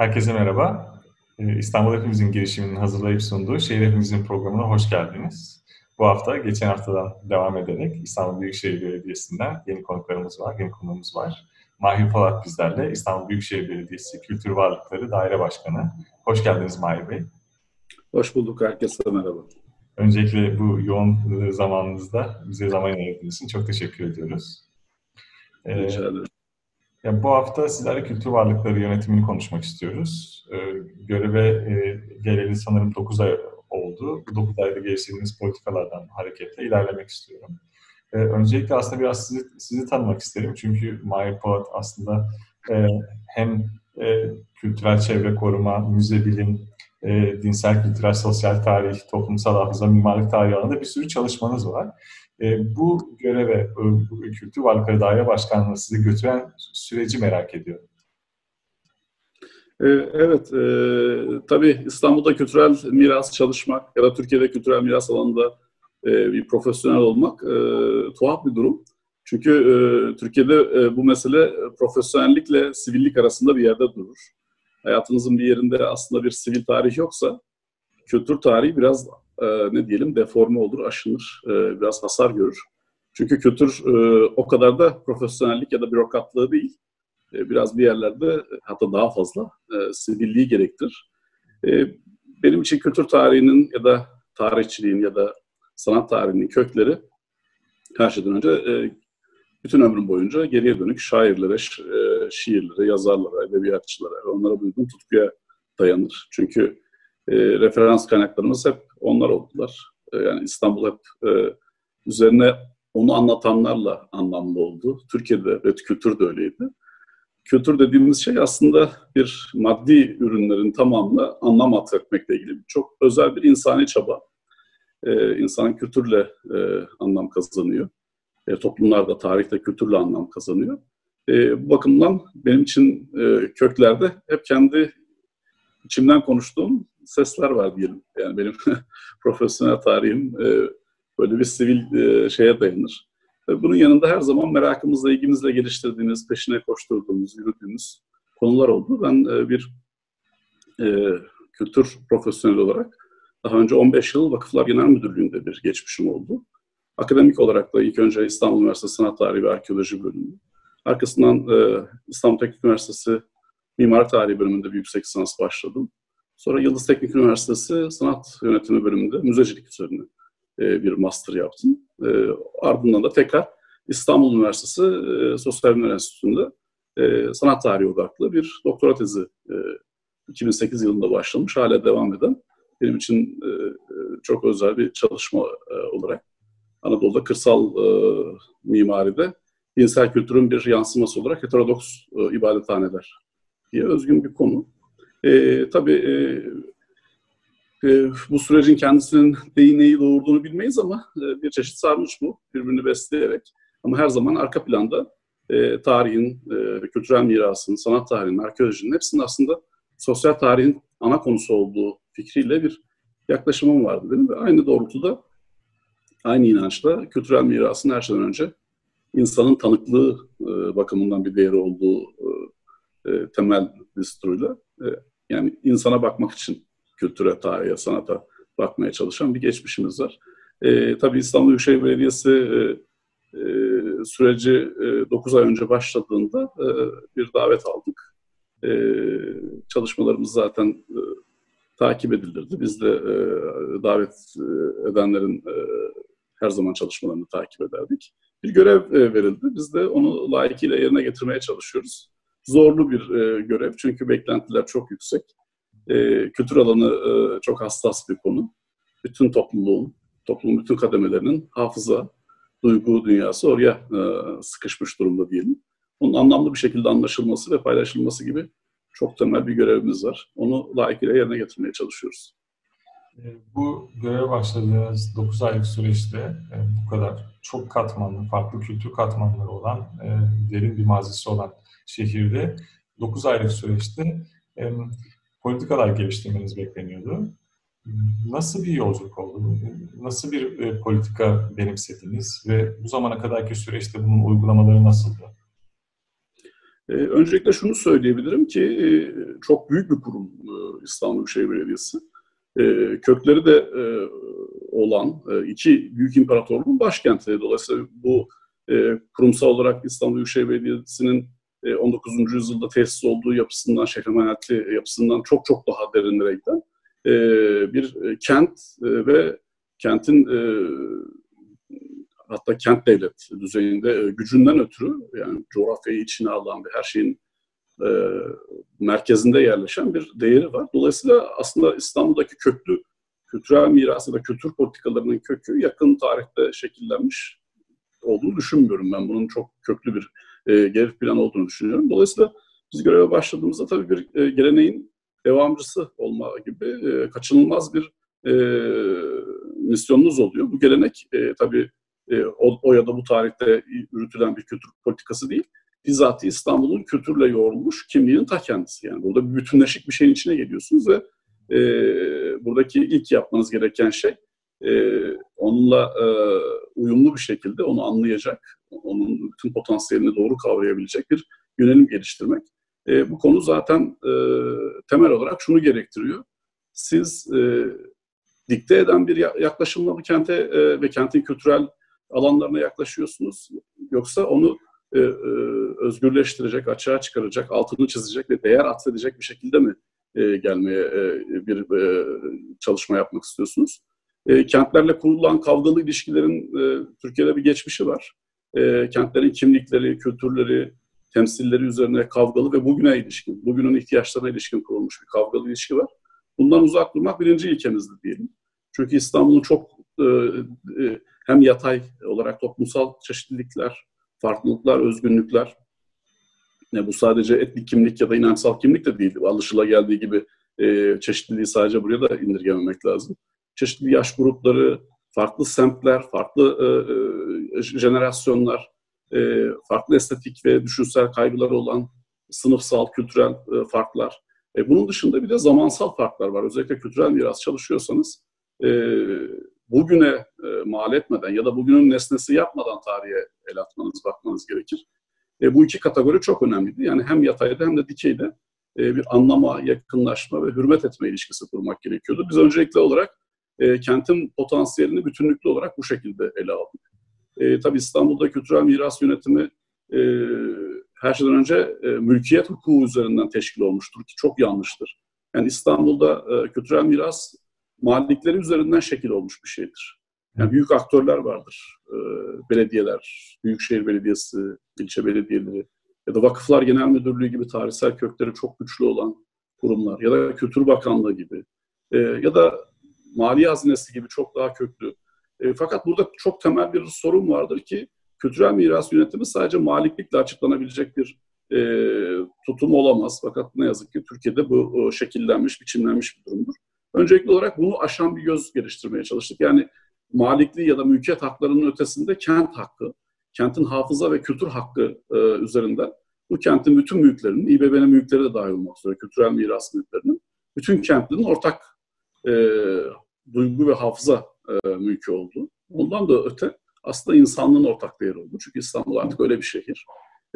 Herkese merhaba. Ee, İstanbul Hepimizin girişiminin hazırlayıp sunduğu Şehir Hepimizin programına hoş geldiniz. Bu hafta geçen haftadan devam ederek İstanbul Büyükşehir Belediyesi'nden yeni konuklarımız var, yeni konuğumuz var. Mahir Polat bizlerle İstanbul Büyükşehir Belediyesi Kültür Varlıkları Daire Başkanı. Hoş geldiniz Mahir Bey. Hoş bulduk. Herkese merhaba. Öncelikle bu yoğun zamanınızda bize zaman ayırdığınız için çok teşekkür ediyoruz. Rica ederim. Ya bu hafta sizlerle kültür varlıkları yönetimini konuşmak istiyoruz. Ee, göreve e, geleli sanırım 9 ay oldu. Bu 9 ayda geliştirdiğiniz politikalardan hareketle ilerlemek istiyorum. Ee, öncelikle aslında biraz sizi, sizi tanımak isterim. Çünkü Mahir Polat aslında e, hem e, kültürel çevre koruma, müze bilim, e, dinsel, kültürel, sosyal tarih, toplumsal hafıza, mimarlık tarihi alanında bir sürü çalışmanız var. E, bu göreve, e, Kültür Varlıkları Daire Başkanlığı sizi götüren süreci merak ediyorum. E, evet, e, tabii İstanbul'da kültürel miras çalışmak ya da Türkiye'de kültürel miras alanında e, bir profesyonel olmak e, tuhaf bir durum. Çünkü e, Türkiye'de e, bu mesele profesyonellikle sivillik arasında bir yerde durur. Hayatınızın bir yerinde aslında bir sivil tarih yoksa kültür tarihi biraz e, ne diyelim deforme olur, aşınır, e, biraz hasar görür. Çünkü kültür e, o kadar da profesyonellik ya da bürokratlığı değil. E, biraz bir yerlerde hatta daha fazla e, sivilliği gerektirir. E, benim için kültür tarihinin ya da tarihçiliğin ya da sanat tarihinin kökleri her şeyden önce e, bütün ömrüm boyunca geriye dönük şairlere, e, şiirlere, yazarlara, edebiyatçılara ve onlara duyduğum tutkuya dayanır. Çünkü e, referans kaynaklarımız hep onlar oldular. E, yani İstanbul hep e, üzerine onu anlatanlarla anlamlı oldu. Türkiye'de ve kültür de öyleydi. Kültür dediğimiz şey aslında bir maddi ürünlerin tamamına anlam atfetmekle ilgili çok özel bir insani çaba. Ee, insan kültürle e, anlam kazanıyor. E, toplumlar tarihte kültürle anlam kazanıyor. E, bu bakımdan benim için e, köklerde hep kendi içimden konuştuğum sesler var diyelim. Yani benim profesyonel tarihim e, böyle bir sivil e, şeye dayanır. Ve bunun yanında her zaman merakımızla, ilgimizle geliştirdiğimiz, peşine koşturduğumuz, yürüdüğümüz konular oldu. Ben e, bir e, kültür profesyoneli olarak daha önce 15 yıl Vakıflar Genel Müdürlüğü'nde bir geçmişim oldu. Akademik olarak da ilk önce İstanbul Üniversitesi Sanat Tarihi ve Arkeoloji bölümü. Arkasından e, İstanbul Teknik Üniversitesi Mimar Tarihi bölümünde bir yüksek lisans başladım. Sonra Yıldız Teknik Üniversitesi Sanat Yönetimi bölümünde müzecilik üzerine e, bir master yaptım. E, ardından da tekrar İstanbul Üniversitesi e, Sosyal Bilimler Enstitüsü'nde e, sanat tarihi odaklı bir doktora tezi e, 2008 yılında başlamış, hala devam eden benim için e, e, çok özel bir çalışma e, olarak Anadolu'da kırsal e, mimaride dinsel kültürün bir yansıması olarak heterodoks e, ibadethaneler diye özgün bir konu. E, tabii e, e, bu sürecin kendisinin değneği doğurduğunu bilmeyiz ama e, bir çeşit sarmış bu, birbirini besleyerek. Ama her zaman arka planda e, tarihin, e, kültürel mirasın, sanat tarihinin, arkeolojinin hepsinin aslında sosyal tarihin ana konusu olduğu fikriyle bir yaklaşımım vardı benim. Ve aynı doğrultuda, aynı inançla kültürel mirasın her şeyden önce insanın tanıklığı e, bakımından bir değeri olduğu e, e temel düsturuyla e, yani insana bakmak için kültüre, tarihe, sanata bakmaya çalışan bir geçmişimiz var. E, tabii İstanbul Büyükşehir Belediyesi e, e, süreci e, 9 ay önce başladığında e, bir davet aldık. E, çalışmalarımız zaten e, takip edilirdi. Biz de e, davet e, edenlerin e, her zaman çalışmalarını takip ederdik. Bir görev e, verildi. Biz de onu layıkıyla yerine getirmeye çalışıyoruz zorlu bir e, görev çünkü beklentiler çok yüksek. E, kültür alanı e, çok hassas bir konu. Bütün topluluğun, toplumun bütün kademelerinin hafıza, duygu dünyası oraya e, sıkışmış durumda diyelim. Onun anlamlı bir şekilde anlaşılması ve paylaşılması gibi çok temel bir görevimiz var. Onu layıkıyla yerine getirmeye çalışıyoruz. E, bu göreve başladığınız 9 aylık süreçte e, bu kadar çok katmanlı, farklı kültür katmanları olan, e, derin bir mazisi olan şehirde 9 aylık süreçte politikalar geliştirmeniz bekleniyordu. Nasıl bir yolculuk oldu? Nasıl bir e, politika benimsediniz ve bu zamana kadarki süreçte bunun uygulamaları nasıldı? Öncelikle şunu söyleyebilirim ki çok büyük bir kurum İstanbul Büyükşehir Belediyesi. E, kökleri de e, olan e, iki büyük imparatorluğun başkenti. Dolayısıyla bu e, kurumsal olarak İstanbul Büyükşehir Belediyesi'nin 19. E, yüzyılda tesis olduğu yapısından, şehir emanetli yapısından çok çok daha derinlere giden bir kent ve kentin hatta kent devlet düzeyinde gücünden ötürü yani coğrafyayı içine alan ve her şeyin merkezinde yerleşen bir değeri var. Dolayısıyla aslında İstanbul'daki köklü kültürel miras ya da kültür politikalarının kökü yakın tarihte şekillenmiş olduğunu düşünmüyorum ben. Bunun çok köklü bir e, geri plan olduğunu düşünüyorum. Dolayısıyla biz göreve başladığımızda tabii bir e, geleneğin devamcısı olma gibi e, kaçınılmaz bir e, misyonunuz oluyor. Bu gelenek e, tabii e, o, o ya da bu tarihte yürütülen bir kültür politikası değil. Bizzat İstanbul'un kültürle yoğrulmuş kimliğinin ta kendisi. Yani burada bir bütünleşik bir şeyin içine geliyorsunuz ve e, buradaki ilk yapmanız gereken şey e, onunla e, uyumlu bir şekilde onu anlayacak, onun bütün potansiyelini doğru kavrayabilecek bir yönelim geliştirmek. E, bu konu zaten e, temel olarak şunu gerektiriyor. Siz e, dikte eden bir yaklaşımla bu kente e, ve kentin kültürel alanlarına yaklaşıyorsunuz. Yoksa onu e, e, özgürleştirecek, açığa çıkaracak, altını çizecek ve değer atfedecek bir şekilde mi e, gelmeye e, bir çalışma yapmak istiyorsunuz? Kentlerle kurulan kavgalı ilişkilerin Türkiye'de bir geçmişi var. Kentlerin kimlikleri, kültürleri, temsilleri üzerine kavgalı ve bugüne ilişkin, bugünün ihtiyaçlarına ilişkin kurulmuş bir kavgalı ilişki var. Bundan uzak durmak birinci ilkemizdi diyelim. Çünkü İstanbul'un çok hem yatay olarak toplumsal çeşitlilikler, farklılıklar, özgünlükler, ne bu sadece etnik kimlik ya da inançsal kimlik de değil. Alışıla geldiği gibi e, çeşitliliği sadece buraya da indirgememek lazım çeşitli yaş grupları, farklı semtler, farklı e, e, jenerasyonlar, e, farklı estetik ve düşünsel kaygıları olan sınıfsal, kültürel e, farklar. E, bunun dışında bir de zamansal farklar var. Özellikle kültürel miras çalışıyorsanız e, bugüne e, mal etmeden ya da bugünün nesnesi yapmadan tarihe el atmanız, bakmanız gerekir. E, bu iki kategori çok önemliydi. Yani hem yatayda hem de dikeyde e, bir anlama, yakınlaşma ve hürmet etme ilişkisi kurmak gerekiyordu. Biz öncelikli olarak e, kentin potansiyelini bütünlüklü olarak bu şekilde ele aldık. E, tabii İstanbul'da kültürel miras yönetimi e, her şeyden önce e, mülkiyet hukuku üzerinden teşkil olmuştur ki çok yanlıştır. Yani İstanbul'da e, kültürel miras malikleri üzerinden şekil olmuş bir şeydir. Yani büyük aktörler vardır. E, belediyeler, Büyükşehir Belediyesi, ilçe belediyeleri ya da Vakıflar Genel Müdürlüğü gibi tarihsel kökleri çok güçlü olan kurumlar ya da Kültür Bakanlığı gibi e, ya da mali hazinesi gibi çok daha köklü. E, fakat burada çok temel bir sorun vardır ki kültürel miras yönetimi sadece maliklikle açıklanabilecek bir e, tutum olamaz. Fakat ne yazık ki Türkiye'de bu şekillenmiş, biçimlenmiş bir durumdur. Öncelikli olarak bunu aşan bir göz geliştirmeye çalıştık. Yani malikliği ya da mülkiyet haklarının ötesinde kent hakkı, kentin hafıza ve kültür hakkı e, üzerinden bu kentin bütün mülklerinin, İBB'nin mülkleri de dahil olmak üzere, kültürel miras mülklerinin bütün kentlerin ortak e, duygu ve hafıza e, mülkü oldu. Ondan da öte aslında insanlığın ortak değeri oldu. Çünkü İstanbul artık öyle bir şehir.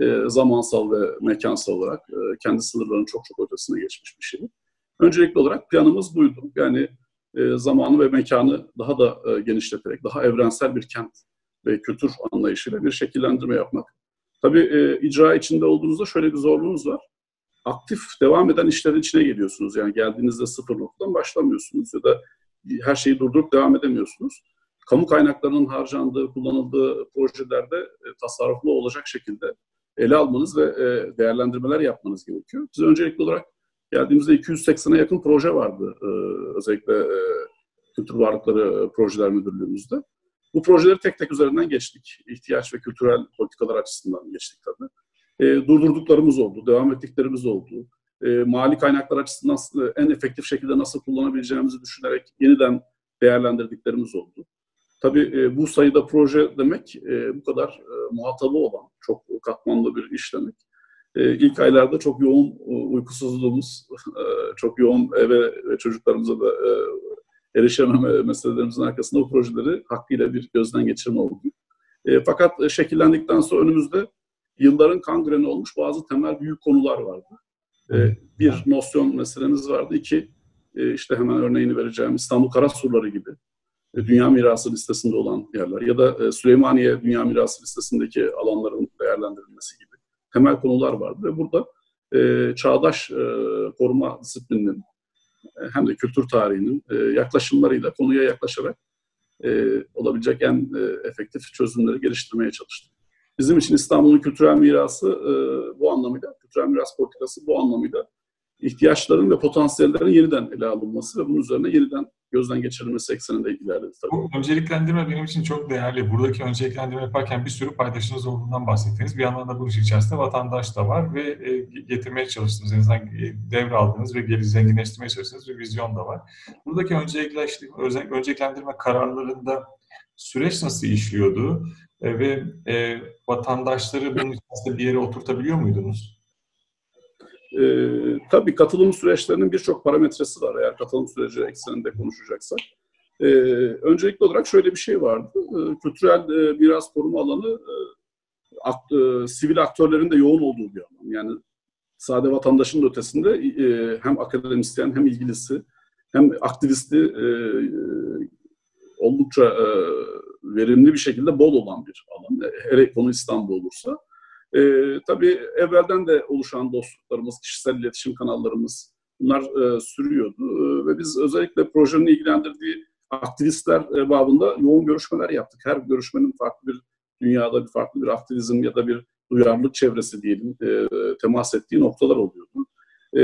E, zamansal ve mekansal olarak e, kendi sınırlarının çok çok ötesine geçmiş bir şehir. Öncelikli olarak planımız buydu. Yani e, zamanı ve mekanı daha da e, genişleterek, daha evrensel bir kent ve kültür anlayışıyla bir şekillendirme yapmak. Tabii e, icra içinde olduğunuzda şöyle bir zorluğunuz var aktif devam eden işlerin içine geliyorsunuz. Yani geldiğinizde sıfır noktadan başlamıyorsunuz ya da her şeyi durdurup devam edemiyorsunuz. Kamu kaynaklarının harcandığı, kullanıldığı projelerde e, tasarruflu olacak şekilde ele almanız ve e, değerlendirmeler yapmanız gerekiyor. Biz öncelikli olarak geldiğimizde 280'e yakın proje vardı. E, özellikle e, Kültür Varlıkları Projeler Müdürlüğümüzde. Bu projeleri tek tek üzerinden geçtik. İhtiyaç ve kültürel politikalar açısından geçtik tabii e, durdurduklarımız oldu, devam ettiklerimiz oldu. E, mali kaynaklar açısından en efektif şekilde nasıl kullanabileceğimizi düşünerek yeniden değerlendirdiklerimiz oldu. Tabii e, bu sayıda proje demek e, bu kadar e, muhatabı olan, çok katmanlı bir iş demek. E, ilk aylarda çok yoğun e, uykusuzluğumuz, e, çok yoğun eve ve çocuklarımıza da e, erişememe meselelerimizin arkasında o projeleri hakkıyla bir gözden geçirme oldu. Fakat şekillendikten sonra önümüzde yılların kangreni olmuş bazı temel büyük konular vardı. Bir nosyon meselemiz vardı. İki işte hemen örneğini vereceğim İstanbul Karasurları gibi Dünya Mirası listesinde olan yerler ya da Süleymaniye Dünya Mirası listesindeki alanların değerlendirilmesi gibi temel konular vardı ve burada e, çağdaş e, koruma disiplininin e, hem de kültür tarihinin e, yaklaşımlarıyla konuya yaklaşarak e, olabilecek en e, efektif çözümleri geliştirmeye çalıştık. Bizim için İstanbul'un kültürel mirası e, bu anlamıyla, kültürel miras politikası bu anlamıyla ihtiyaçların ve potansiyellerin yeniden ele alınması ve bunun üzerine yeniden gözden geçirilmesi ekseninde ilerledi tabii. Bu önceliklendirme benim için çok değerli. Buradaki önceliklendirme yaparken bir sürü paydaşınız olduğundan bahsettiniz. Bir yandan da bu iş içerisinde vatandaş da var ve e, getirmeye çalıştığınız, en azından e, devraldığınız ve geri zenginleştirmeye çalıştığınız bir vizyon da var. Buradaki önceliklendirme kararlarında süreç nasıl işliyordu e, ve vatandaşları bunun içerisinde bir yere oturtabiliyor muydunuz? E, tabii katılım süreçlerinin birçok parametresi var eğer katılım süreci ekseninde konuşacaksak. E, öncelikli olarak şöyle bir şey vardı. E, kültürel e, miras koruma alanı e, akt, e, sivil aktörlerin de yoğun olduğu bir alan. Yani sade vatandaşın da ötesinde e, hem akademisyen hem ilgilisi hem aktivisti e, oldukça e, verimli bir şekilde bol olan bir alan. Hele konu İstanbul olursa. E, tabii evvelden de oluşan dostluklarımız, kişisel iletişim kanallarımız bunlar e, sürüyordu. E, ve biz özellikle projenin ilgilendirdiği aktivistler e, babında yoğun görüşmeler yaptık. Her görüşmenin farklı bir dünyada bir farklı bir aktivizm ya da bir duyarlılık çevresi diyelim e, temas ettiği noktalar oluyordu. E,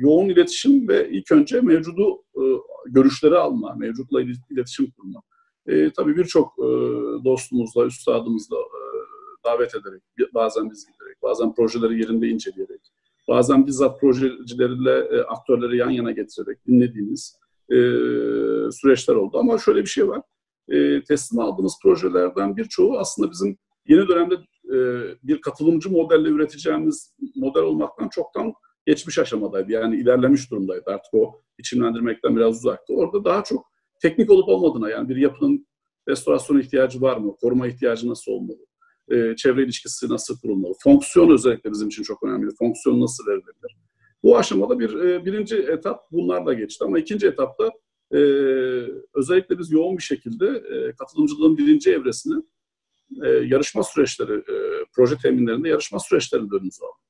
yoğun iletişim ve ilk önce mevcudu e, görüşleri alma, mevcutla iletişim kurma. E, tabii birçok e, dostumuzla, üstadımızla e, davet ederek, bazen biz giderek, bazen projeleri yerinde inceleyerek, bazen bizzat projecilerle e, aktörleri yan yana getirerek dinlediğimiz e, süreçler oldu. Ama şöyle bir şey var, e, teslim aldığımız projelerden birçoğu aslında bizim yeni dönemde e, bir katılımcı modelle üreteceğimiz model olmaktan çoktan geçmiş aşamadaydı. Yani ilerlemiş durumdaydı. Artık o biçimlendirmekten biraz uzaktı. Orada daha çok teknik olup olmadığına yani bir yapının restorasyon ihtiyacı var mı? Koruma ihtiyacı nasıl olmalı? E, çevre ilişkisi nasıl kurulmalı? Fonksiyon özellikle bizim için çok önemli. Fonksiyon nasıl verilebilir? Bu aşamada bir e, birinci etap bunlarla geçti ama ikinci etapta e, özellikle biz yoğun bir şekilde e, katılımcılığın birinci evresini e, yarışma süreçleri, e, proje teminlerinde yarışma süreçlerini önümüze aldık.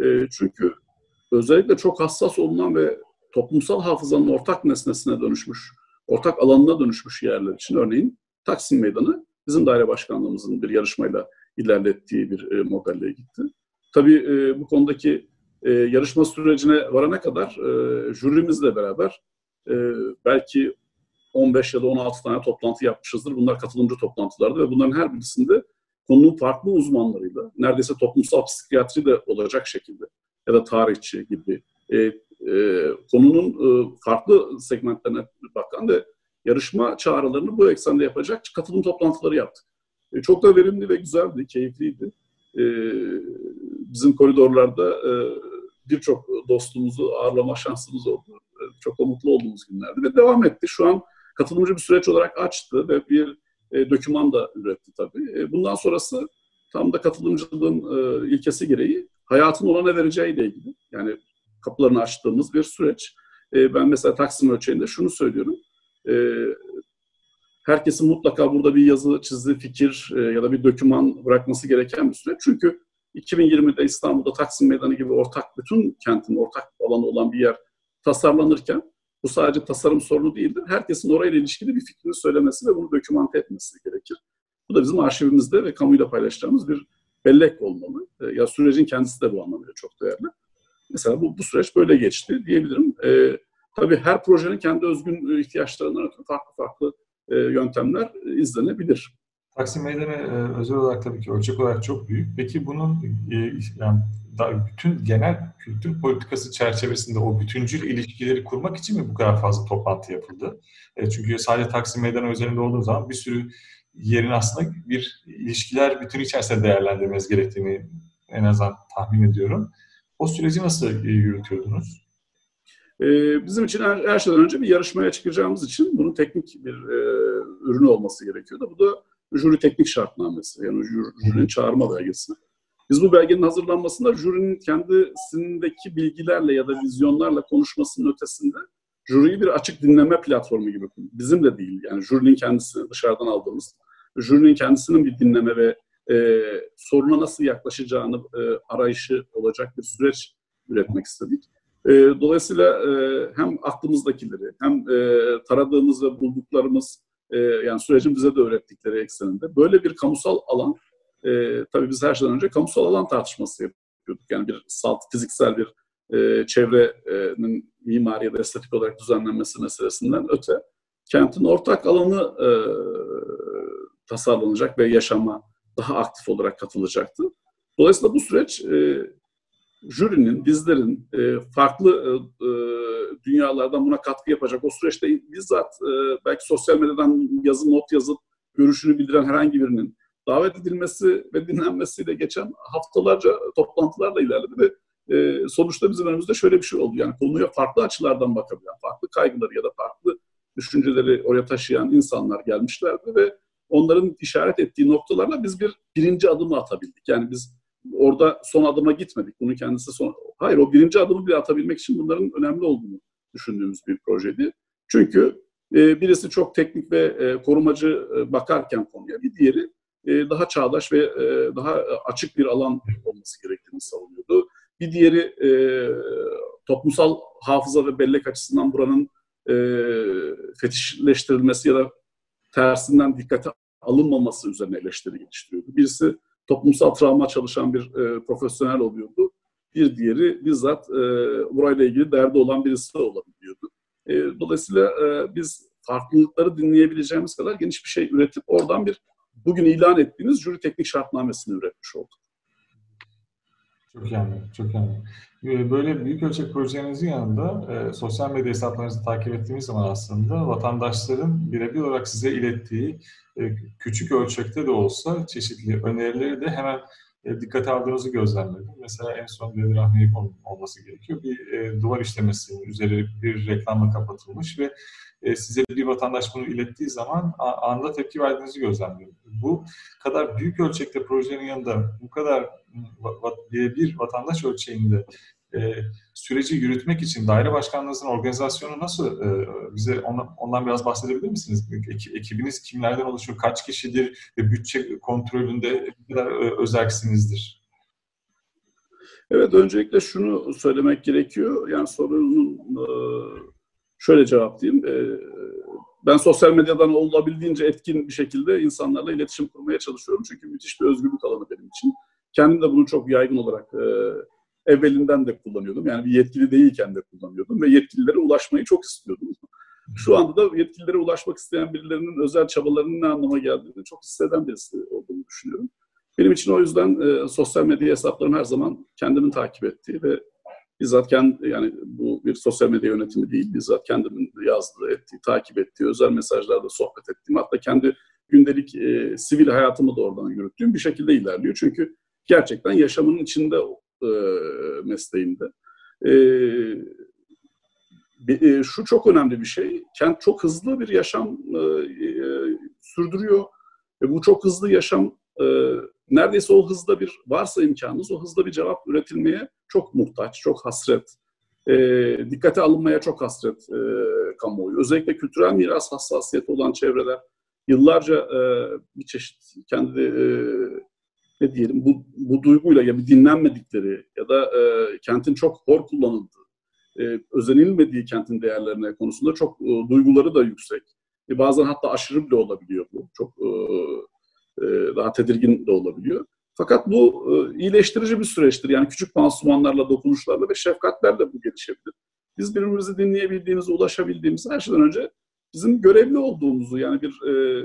E, çünkü özellikle çok hassas olunan ve toplumsal hafızanın ortak nesnesine dönüşmüş, ortak alanına dönüşmüş yerler için örneğin Taksim Meydanı bizim daire başkanlığımızın bir yarışmayla ilerlettiği bir e, modelle gitti. Tabii e, bu konudaki e, yarışma sürecine varana kadar e, jürimizle beraber e, belki 15 ya da 16 tane toplantı yapmışızdır. Bunlar katılımcı toplantılardı ve bunların her birisinde konunun farklı uzmanlarıyla, neredeyse toplumsal psikiyatri de olacak şekilde ya da tarihçi gibi e, e, konunun e, farklı segmentlerine bakan ve yarışma çağrılarını bu eksende yapacak katılım toplantıları yaptık. E, çok da verimli ve güzeldi, keyifliydi. E, bizim koridorlarda e, birçok dostumuzu ağırlama şansımız oldu. E, çok da mutlu olduğumuz günlerdi ve devam etti. Şu an katılımcı bir süreç olarak açtı ve bir e, döküman da üretti tabii. E, bundan sonrası tam da katılımcılığın e, ilkesi gereği hayatın ona ne vereceğiyle ilgili. Yani kapılarını açtığımız bir süreç. E, ben mesela Taksim ölçeğinde şunu söylüyorum e, herkesin mutlaka burada bir yazı, çizgi, fikir e, ya da bir döküman bırakması gereken bir süreç. Çünkü 2020'de İstanbul'da Taksim Meydanı gibi ortak, bütün kentin ortak alanı olan bir yer tasarlanırken bu sadece tasarım sorunu değildir. Herkesin orayla ilişkili bir fikrini söylemesi ve bunu dokümante etmesi gerekir. Bu da bizim arşivimizde ve kamuyla paylaşacağımız bir bellek olmalı. E, ya sürecin kendisi de bu anlamıyla çok değerli. Mesela bu, bu süreç böyle geçti diyebilirim. E, Tabii her projenin kendi özgün e, ihtiyaçlarından ötürü farklı farklı e, yöntemler e, izlenebilir. Taksim Meydanı özel olarak tabii ki ölçek olarak çok büyük. Peki bunun yani bütün genel kültür politikası çerçevesinde o bütüncül ilişkileri kurmak için mi bu kadar fazla toplantı yapıldı? Çünkü sadece Taksim Meydanı üzerinde olduğu zaman bir sürü yerin aslında bir ilişkiler bütün içerisinde değerlendirmemiz gerektiğini en azından tahmin ediyorum. O süreci nasıl yürütüyordunuz? Ee, bizim için her, her şeyden önce bir yarışmaya çıkacağımız için bunun teknik bir e, ürünü olması gerekiyordu. Bu da jüri teknik şartnamesi. Yani jür, jürinin çağırma belgesi. Biz bu belgenin hazırlanmasında jürinin kendisindeki bilgilerle ya da vizyonlarla konuşmasının ötesinde jüriyi bir açık dinleme platformu gibi bizim de değil yani jürinin kendisini dışarıdan aldığımız jürinin kendisinin bir dinleme ve e, soruna nasıl yaklaşacağını e, arayışı olacak bir süreç üretmek istedik. E, dolayısıyla e, hem aklımızdakileri hem e, taradığımız ve bulduklarımız e, yani sürecin bize de öğrettikleri ekseninde böyle bir kamusal alan e, tabii biz her şeyden önce kamusal alan tartışması yapıyorduk. Yani bir salt, fiziksel bir e, çevrenin mimari ya da estetik olarak düzenlenmesi meselesinden öte kentin ortak alanı e, tasarlanacak ve yaşama daha aktif olarak katılacaktı. Dolayısıyla bu süreç e, jürinin, bizlerin e, farklı e, e, dünyalardan buna katkı yapacak. O süreçte bizzat e, belki sosyal medyadan yazı not yazıp görüşünü bildiren herhangi birinin davet edilmesi ve dinlenmesiyle geçen haftalarca toplantılarla ilerledi ve e, sonuçta bizim önümüzde şöyle bir şey oldu. Yani konuya farklı açılardan bakabilen, farklı kaygıları ya da farklı düşünceleri oraya taşıyan insanlar gelmişlerdi ve onların işaret ettiği noktalarla biz bir birinci adımı atabildik. Yani biz orada son adıma gitmedik. Bunu kendisi son... Hayır o birinci adımı bile atabilmek için bunların önemli olduğunu düşündüğümüz bir projeydi. Çünkü e, birisi çok teknik ve e, korumacı e, bakarken konuya bir diğeri e, daha çağdaş ve e, daha açık bir alan olması gerektiğini savunuyordu. Bir diğeri e, toplumsal hafıza ve bellek açısından buranın e, fetişleştirilmesi ya da tersinden dikkate alınmaması üzerine eleştiri geliştiriyordu. Birisi toplumsal travma çalışan bir e, profesyonel oluyordu. Bir diğeri bizzat e, burayla ilgili derdi olan birisi olabiliyordu. E, dolayısıyla e, biz farklılıkları dinleyebileceğimiz kadar geniş bir şey üretip oradan bir bugün ilan ettiğimiz jüri teknik şartnamesini üretmiş olduk. Çok iyi anladım, çok iyi anladım. Ee, böyle büyük ölçek projenizin yanında e, sosyal medya hesaplarınızı takip ettiğimiz zaman aslında vatandaşların birebir olarak size ilettiği e, küçük ölçekte de olsa çeşitli önerileri de hemen e, dikkate aldığınızı gözlemledim. Mesela en son bir rahmi olması gerekiyor. Bir e, duvar işlemesinin üzeri bir reklamla kapatılmış ve e, size bir vatandaş bunu ilettiği zaman anında tepki verdiğinizi gözlemliyorum. Bu kadar büyük ölçekte projenin yanında bu kadar bir vatandaş ölçeğinde e, süreci yürütmek için daire başkanlığınızın organizasyonu nasıl e, bize ondan, ondan biraz bahsedebilir misiniz? Ek, ekibiniz kimlerden oluşuyor? Kaç kişidir? Ve bütçe kontrolünde ne kadar e, özelsinizdir? Evet, öncelikle şunu söylemek gerekiyor. Yani sorunun e, şöyle cevaplayayım. E, ben sosyal medyadan olabildiğince etkin bir şekilde insanlarla iletişim kurmaya çalışıyorum. Çünkü müthiş bir özgürlük alanı benim için. Kendim de bunu çok yaygın olarak e, evvelinden de kullanıyordum. Yani bir yetkili değilken de kullanıyordum ve yetkililere ulaşmayı çok istiyordum. Şu anda da yetkililere ulaşmak isteyen birilerinin özel çabalarının ne anlama geldiğini çok hisseden birisi olduğunu düşünüyorum. Benim için o yüzden e, sosyal medya hesaplarım her zaman kendimin takip ettiği ve bizzat kendi, yani bu bir sosyal medya yönetimi değil, bizzat kendimin yazdığı, ettiği, takip ettiği, özel mesajlarda sohbet ettiğim, hatta kendi gündelik e, sivil hayatımı da oradan yürüttüğüm bir şekilde ilerliyor. Çünkü gerçekten yaşamının içinde e, mesleğimde. E, e, şu çok önemli bir şey, kent çok hızlı bir yaşam e, e, sürdürüyor ve bu çok hızlı yaşam e, neredeyse o hızda bir varsa imkanınız o hızda bir cevap üretilmeye çok muhtaç, çok hasret. E, dikkate alınmaya çok hasret e, kamuoyu. Özellikle kültürel miras hassasiyeti olan çevreler yıllarca e, bir çeşit kendi e, ne diyelim bu, bu duyguyla ya bir dinlenmedikleri ya da e, kentin çok hor kullanıldığı, e, özenilmediği kentin değerlerine konusunda çok e, duyguları da yüksek. E, bazen hatta aşırı bile olabiliyor bu. Çok e, daha tedirgin de olabiliyor. Fakat bu e, iyileştirici bir süreçtir. Yani küçük pansumanlarla, dokunuşlarla ve şefkatlerle bu gelişebilir. Biz birbirimizi dinleyebildiğimiz, ulaşabildiğimiz her şeyden önce bizim görevli olduğumuzu yani bir e,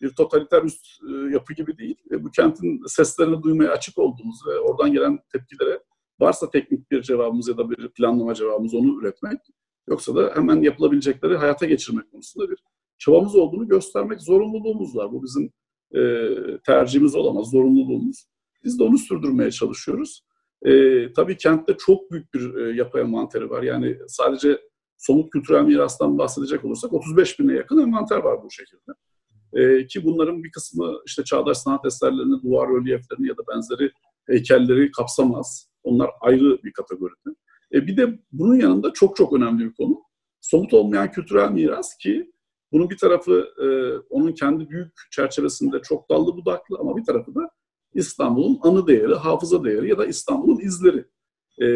bir totaliter üst e, yapı gibi değil. E, bu kentin seslerini duymaya açık olduğumuz ve oradan gelen tepkilere varsa teknik bir cevabımız ya da bir planlama cevabımız onu üretmek. Yoksa da hemen yapılabilecekleri hayata geçirmek konusunda bir çabamız olduğunu göstermek zorunluluğumuz var. Bu bizim e, tercihimiz olamaz, zorunluluğumuz. Biz de onu sürdürmeye çalışıyoruz. E, tabii kentte çok büyük bir e, yapı envanteri var. Yani sadece somut kültürel mirastan bahsedecek olursak 35 bine yakın envanter var bu şekilde. E, ki bunların bir kısmı işte çağdaş sanat eserlerini, duvar rölyeflerini ya da benzeri heykelleri kapsamaz. Onlar ayrı bir kategoride. E, bir de bunun yanında çok çok önemli bir konu. Somut olmayan kültürel miras ki bunun bir tarafı e, onun kendi büyük çerçevesinde çok dallı budaklı ama bir tarafı da İstanbul'un anı değeri, hafıza değeri ya da İstanbul'un izleri. E,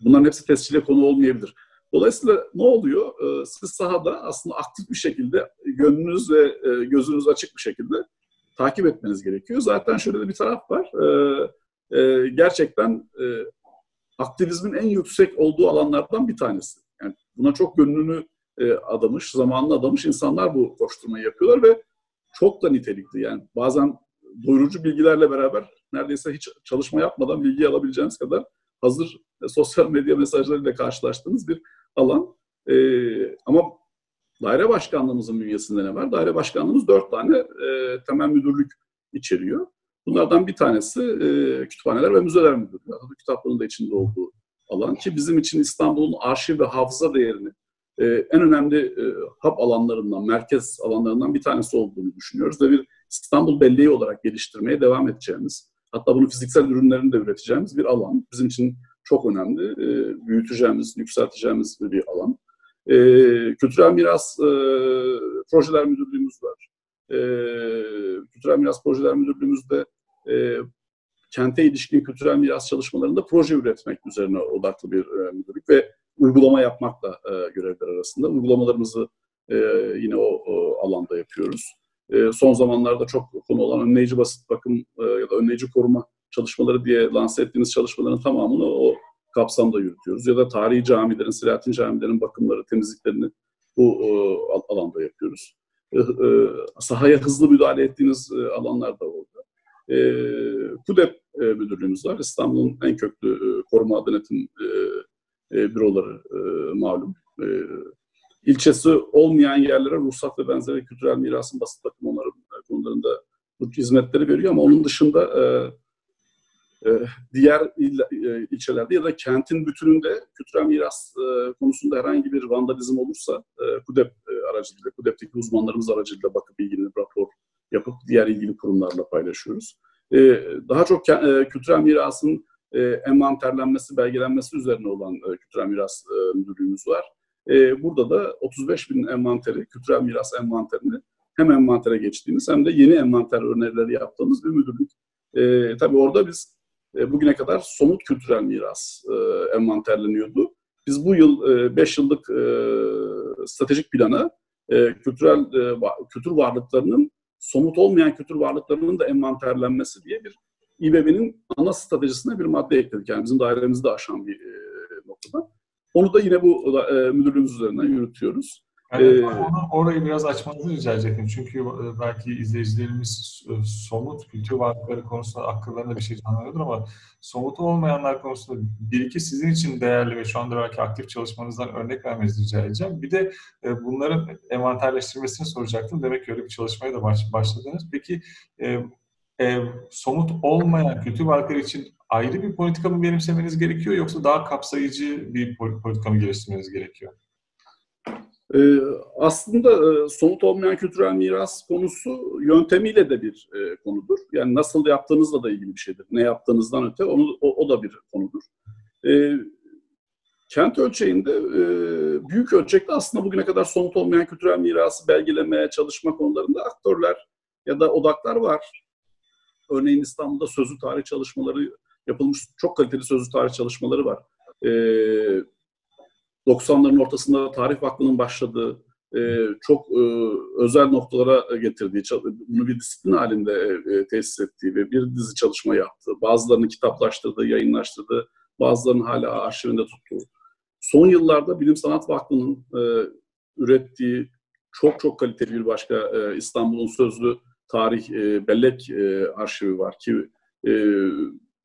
bunların hepsi tescile konu olmayabilir. Dolayısıyla ne oluyor? E, siz sahada aslında aktif bir şekilde gönlünüz ve e, gözünüz açık bir şekilde takip etmeniz gerekiyor. Zaten şöyle de bir taraf var. E, e, gerçekten e, aktivizmin en yüksek olduğu alanlardan bir tanesi. Yani buna çok gönlünü e, adamış, zamanını adamış insanlar bu koşturmayı yapıyorlar ve çok da nitelikli. Yani bazen doyurucu bilgilerle beraber neredeyse hiç çalışma yapmadan bilgi alabileceğiniz kadar hazır e, sosyal medya mesajlarıyla karşılaştığınız bir alan. E, ama daire başkanlığımızın bünyesinde ne var? Daire başkanlığımız dört tane e, temel müdürlük içeriyor. Bunlardan bir tanesi e, kütüphaneler ve müzeler müdürlüğü. Kitapların da içinde olduğu alan ki bizim için İstanbul'un arşiv ve hafıza değerini e, en önemli e, hub alanlarından, merkez alanlarından bir tanesi olduğunu düşünüyoruz ve bir İstanbul belleği olarak geliştirmeye devam edeceğimiz, hatta bunu fiziksel ürünlerini de üreteceğimiz bir alan. Bizim için çok önemli, e, büyüteceğimiz, yükselteceğimiz bir alan. E, kültürel miras e, projeler müdürlüğümüz var. E, kültürel miras projeler müdürlüğümüzde e, kente ilişkin kültürel miras çalışmalarında proje üretmek üzerine odaklı bir e, müdürlük ve uygulama yapmakla e, görevler arasında. Uygulamalarımızı e, yine o, o alanda yapıyoruz. E, son zamanlarda çok konu olan önleyici basit bakım e, ya da önleyici koruma çalışmaları diye lanse ettiğimiz çalışmaların tamamını o kapsamda yürütüyoruz. Ya da tarihi camilerin, Selahattin camilerin bakımları, temizliklerini bu e, alanda yapıyoruz. E, e, sahaya hızlı müdahale ettiğiniz e, alanlar da orada. E, KUDEP e, müdürlüğümüz var. İstanbul'un en köklü e, koruma denetim e, e, büroları e, malum. E, ilçesi olmayan yerlere ruhsat ve benzeri kültürel mirasın basit bakım onları e, konularında bu hizmetleri veriyor ama onun dışında e, e, diğer il, e, ilçelerde ya da kentin bütününde kültürel miras e, konusunda herhangi bir vandalizm olursa e, KUDEP e, aracılığıyla, KUDEP'teki uzmanlarımız aracılığıyla bakıp ilgili rapor yapıp diğer ilgili kurumlarla paylaşıyoruz. E, daha çok e, kültürel mirasın e, envanterlenmesi, belgelenmesi üzerine olan e, kültürel miras e, müdürlüğümüz var. E, burada da 35 bin envanteri, kültürel miras envanterini hem envantere geçtiğimiz hem de yeni envanter önerileri yaptığımız bir müdürlük. E, tabii orada biz e, bugüne kadar somut kültürel miras e, envanterleniyordu. Biz bu yıl 5 e, yıllık e, stratejik plana e, kültürel e, kültür varlıklarının somut olmayan kültür varlıklarının da envanterlenmesi diye bir İBB'nin ana stratejisine bir madde ekledik. Yani bizim dairemizde aşan bir e, noktada. Onu da yine bu e, müdürlüğümüz üzerinden yürütüyoruz. Evet, ee, onu, orayı biraz açmanızı rica edecektim. Çünkü e, belki izleyicilerimiz e, somut kültür varlıkları konusunda akıllarında bir şey canlanıyordur ama somut olmayanlar konusunda bir iki sizin için değerli ve şu anda belki aktif çalışmanızdan örnek vermenizi rica edeceğim. Bir de e, bunların envanterleştirmesini soracaktım. Demek ki öyle bir çalışmaya da başladınız. Peki e, somut olmayan kültür varlıkları için ayrı bir politika mı benimsemeniz gerekiyor yoksa daha kapsayıcı bir politika mı geliştirmeniz gerekiyor? Ee, aslında e, somut olmayan kültürel miras konusu yöntemiyle de bir e, konudur. Yani nasıl yaptığınızla da ilgili bir şeydir. Ne yaptığınızdan öte onu, o, o da bir konudur. E, kent ölçeğinde e, büyük ölçekte aslında bugüne kadar somut olmayan kültürel mirası belgeleme, çalışma konularında aktörler ya da odaklar var. Örneğin İstanbul'da sözlü tarih çalışmaları yapılmış, çok kaliteli sözlü tarih çalışmaları var. E, 90'ların ortasında Tarih Vakfı'nın başladığı, e, çok e, özel noktalara getirdiği, bunu bir disiplin halinde e, tesis ettiği ve bir dizi çalışma yaptı. Bazılarını kitaplaştırdı, yayınlaştırdı, bazılarını hala arşivinde tuttu. Son yıllarda Bilim Sanat Vakfı'nın e, ürettiği çok çok kaliteli bir başka e, İstanbul'un sözlü tarih e, bellek e, arşivi var ki e,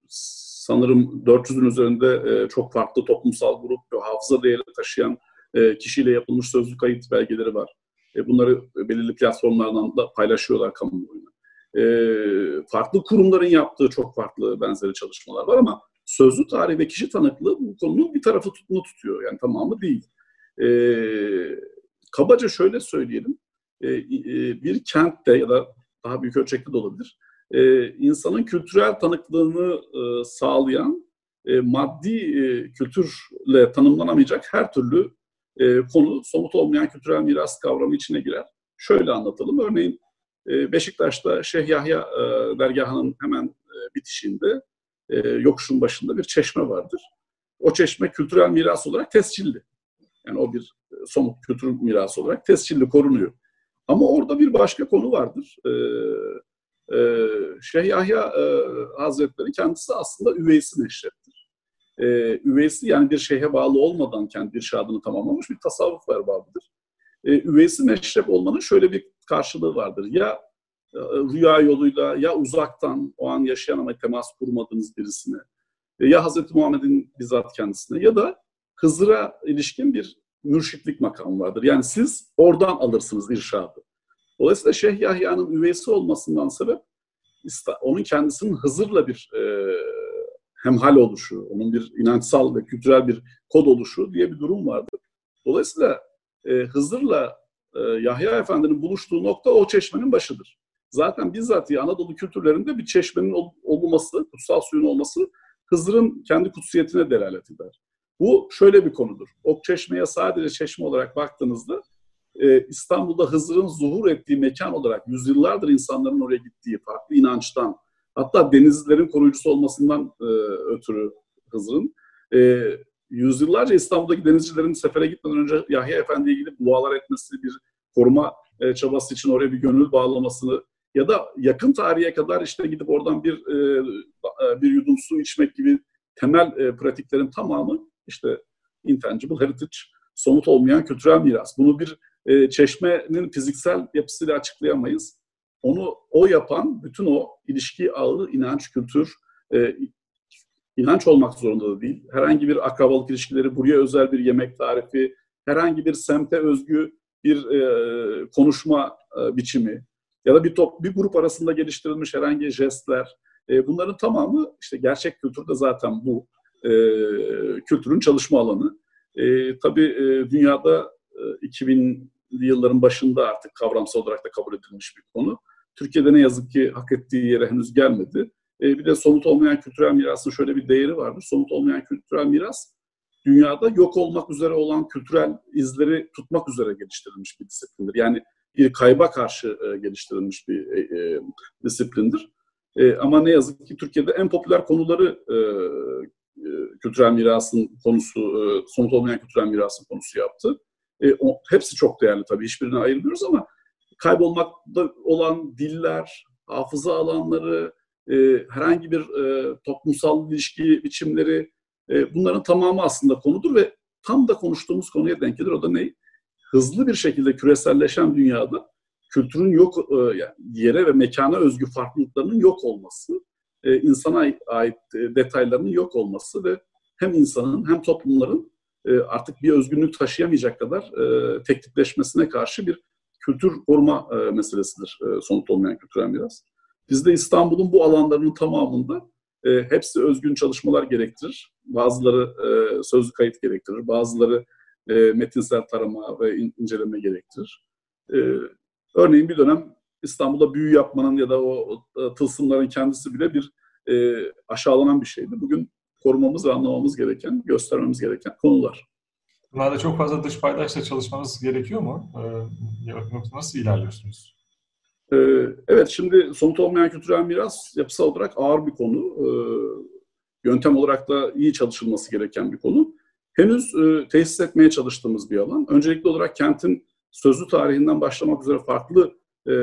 sanırım 400'ün üzerinde e, çok farklı toplumsal grup ve hafıza değeri taşıyan e, kişiyle yapılmış sözlü kayıt belgeleri var. E, bunları belirli platformlardan da paylaşıyorlar kamuoyuna. E, farklı kurumların yaptığı çok farklı benzeri çalışmalar var ama sözlü tarih ve kişi tanıklığı bu konunun bir tarafı tutunu tutuyor. Yani tamamı değil. E, kabaca şöyle söyleyelim. E, e, bir kentte ya da daha büyük ölçekte de olabilir. e, insanın kültürel tanıklığını e, sağlayan e, maddi e, kültürle tanımlanamayacak her türlü e, konu somut olmayan kültürel miras kavramı içine girer. Şöyle anlatalım. Örneğin e, Beşiktaş'ta Şeyh Yahya e, dergahının hemen e, bitişinde e, yokuşun başında bir çeşme vardır. O çeşme kültürel miras olarak tescilli. Yani o bir e, somut kültür mirası olarak tescilli korunuyor. Ama orada bir başka konu vardır. Ee, e, Şeyh Yahya e, Hazretleri kendisi aslında üveysi neşrettir. Ee, üveysi yani bir şeyhe bağlı olmadan kendi irşadını tamamlamış bir tasavvuf erbabıdır. Ee, üveysi meşrep olmanın şöyle bir karşılığı vardır. Ya e, rüya yoluyla ya uzaktan o an yaşayan ama temas kurmadığınız birisine e, ya Hazreti Muhammed'in bizzat kendisine ya da Hızır'a ilişkin bir mürşitlik makamı vardır. Yani siz oradan alırsınız irşadı. Dolayısıyla Şeyh Yahya'nın üveysi olmasından sebep onun kendisinin Hızır'la bir e, hemhal oluşu, onun bir inançsal ve kültürel bir kod oluşu diye bir durum vardır. Dolayısıyla e, Hızır'la e, Yahya Efendi'nin buluştuğu nokta o çeşmenin başıdır. Zaten bizzat Anadolu kültürlerinde bir çeşmenin ol, olması, kutsal suyun olması Hızır'ın kendi kutsiyetine delalet eder. Bu şöyle bir konudur. Ok Çeşme'ye sadece çeşme olarak baktığınızda e, İstanbul'da Hızır'ın zuhur ettiği mekan olarak yüzyıllardır insanların oraya gittiği farklı inançtan hatta denizlerin koruyucusu olmasından e, ötürü Hızır'ın e, yüzyıllarca İstanbul'daki denizcilerin sefere gitmeden önce Yahya Efendi'ye gidip dualar etmesi, bir koruma e, çabası için oraya bir gönül bağlamasını ya da yakın tarihe kadar işte gidip oradan bir e, e bir yudum su içmek gibi temel e, pratiklerin tamamı işte intangible heritage, somut olmayan kültürel miras. Bunu bir e, çeşmenin fiziksel yapısıyla açıklayamayız. Onu o yapan bütün o ilişki ağı, inanç, kültür, e, inanç olmak zorunda da değil. Herhangi bir akrabalık ilişkileri, buraya özel bir yemek tarifi, herhangi bir semte özgü bir e, konuşma e, biçimi ya da bir top, bir grup arasında geliştirilmiş herhangi jestler, e, bunların tamamı işte gerçek kültürde zaten bu e, kültürün çalışma alanı. E, tabii e, dünyada e, 2000'li yılların başında artık kavramsal olarak da kabul edilmiş bir konu. Türkiye'de ne yazık ki hak ettiği yere henüz gelmedi. E, bir de somut olmayan kültürel mirasın şöyle bir değeri vardır. Somut olmayan kültürel miras dünyada yok olmak üzere olan kültürel izleri tutmak üzere geliştirilmiş bir disiplindir. Yani bir kayba karşı e, geliştirilmiş bir e, e, disiplindir. E, ama ne yazık ki Türkiye'de en popüler konuları e, kültürel mirasın konusu, e, somut olmayan kültürel mirasın konusu yaptı. E, o, hepsi çok değerli tabii, hiçbirini ayırmıyoruz ama kaybolmakta olan diller, hafıza alanları, e, herhangi bir e, toplumsal ilişki biçimleri, e, bunların tamamı aslında konudur ve tam da konuştuğumuz konuya denk gelir. O da ne? Hızlı bir şekilde küreselleşen dünyada kültürün yok, e, yani yere ve mekana özgü farklılıklarının yok olması e, insana ait e, detaylarının yok olması ve hem insanın hem toplumların e, artık bir özgünlük taşıyamayacak kadar e, teknikleşmesine karşı bir kültür koruma e, meselesidir e, somut olmayan kültürel miras. Bizde İstanbul'un bu alanlarının tamamında e, hepsi özgün çalışmalar gerektirir. Bazıları e, sözlü kayıt gerektirir, bazıları e, metinsel tarama ve in, inceleme gerektirir. E, örneğin bir dönem İstanbul'da büyü yapmanın ya da o, o tılsımların kendisi bile bir e, aşağılanan bir şeydi. Bugün korumamız ve anlamamız gereken, göstermemiz gereken konular. Bunlarda çok fazla dış paydaşla çalışmanız gerekiyor mu? Ee, nasıl ilerliyorsunuz? Ee, evet, şimdi somut olmayan kültürel miras yapısal olarak ağır bir konu. Ee, yöntem olarak da iyi çalışılması gereken bir konu. Henüz e, tesis etmeye çalıştığımız bir alan. Öncelikli olarak kentin sözlü tarihinden başlamak üzere farklı e,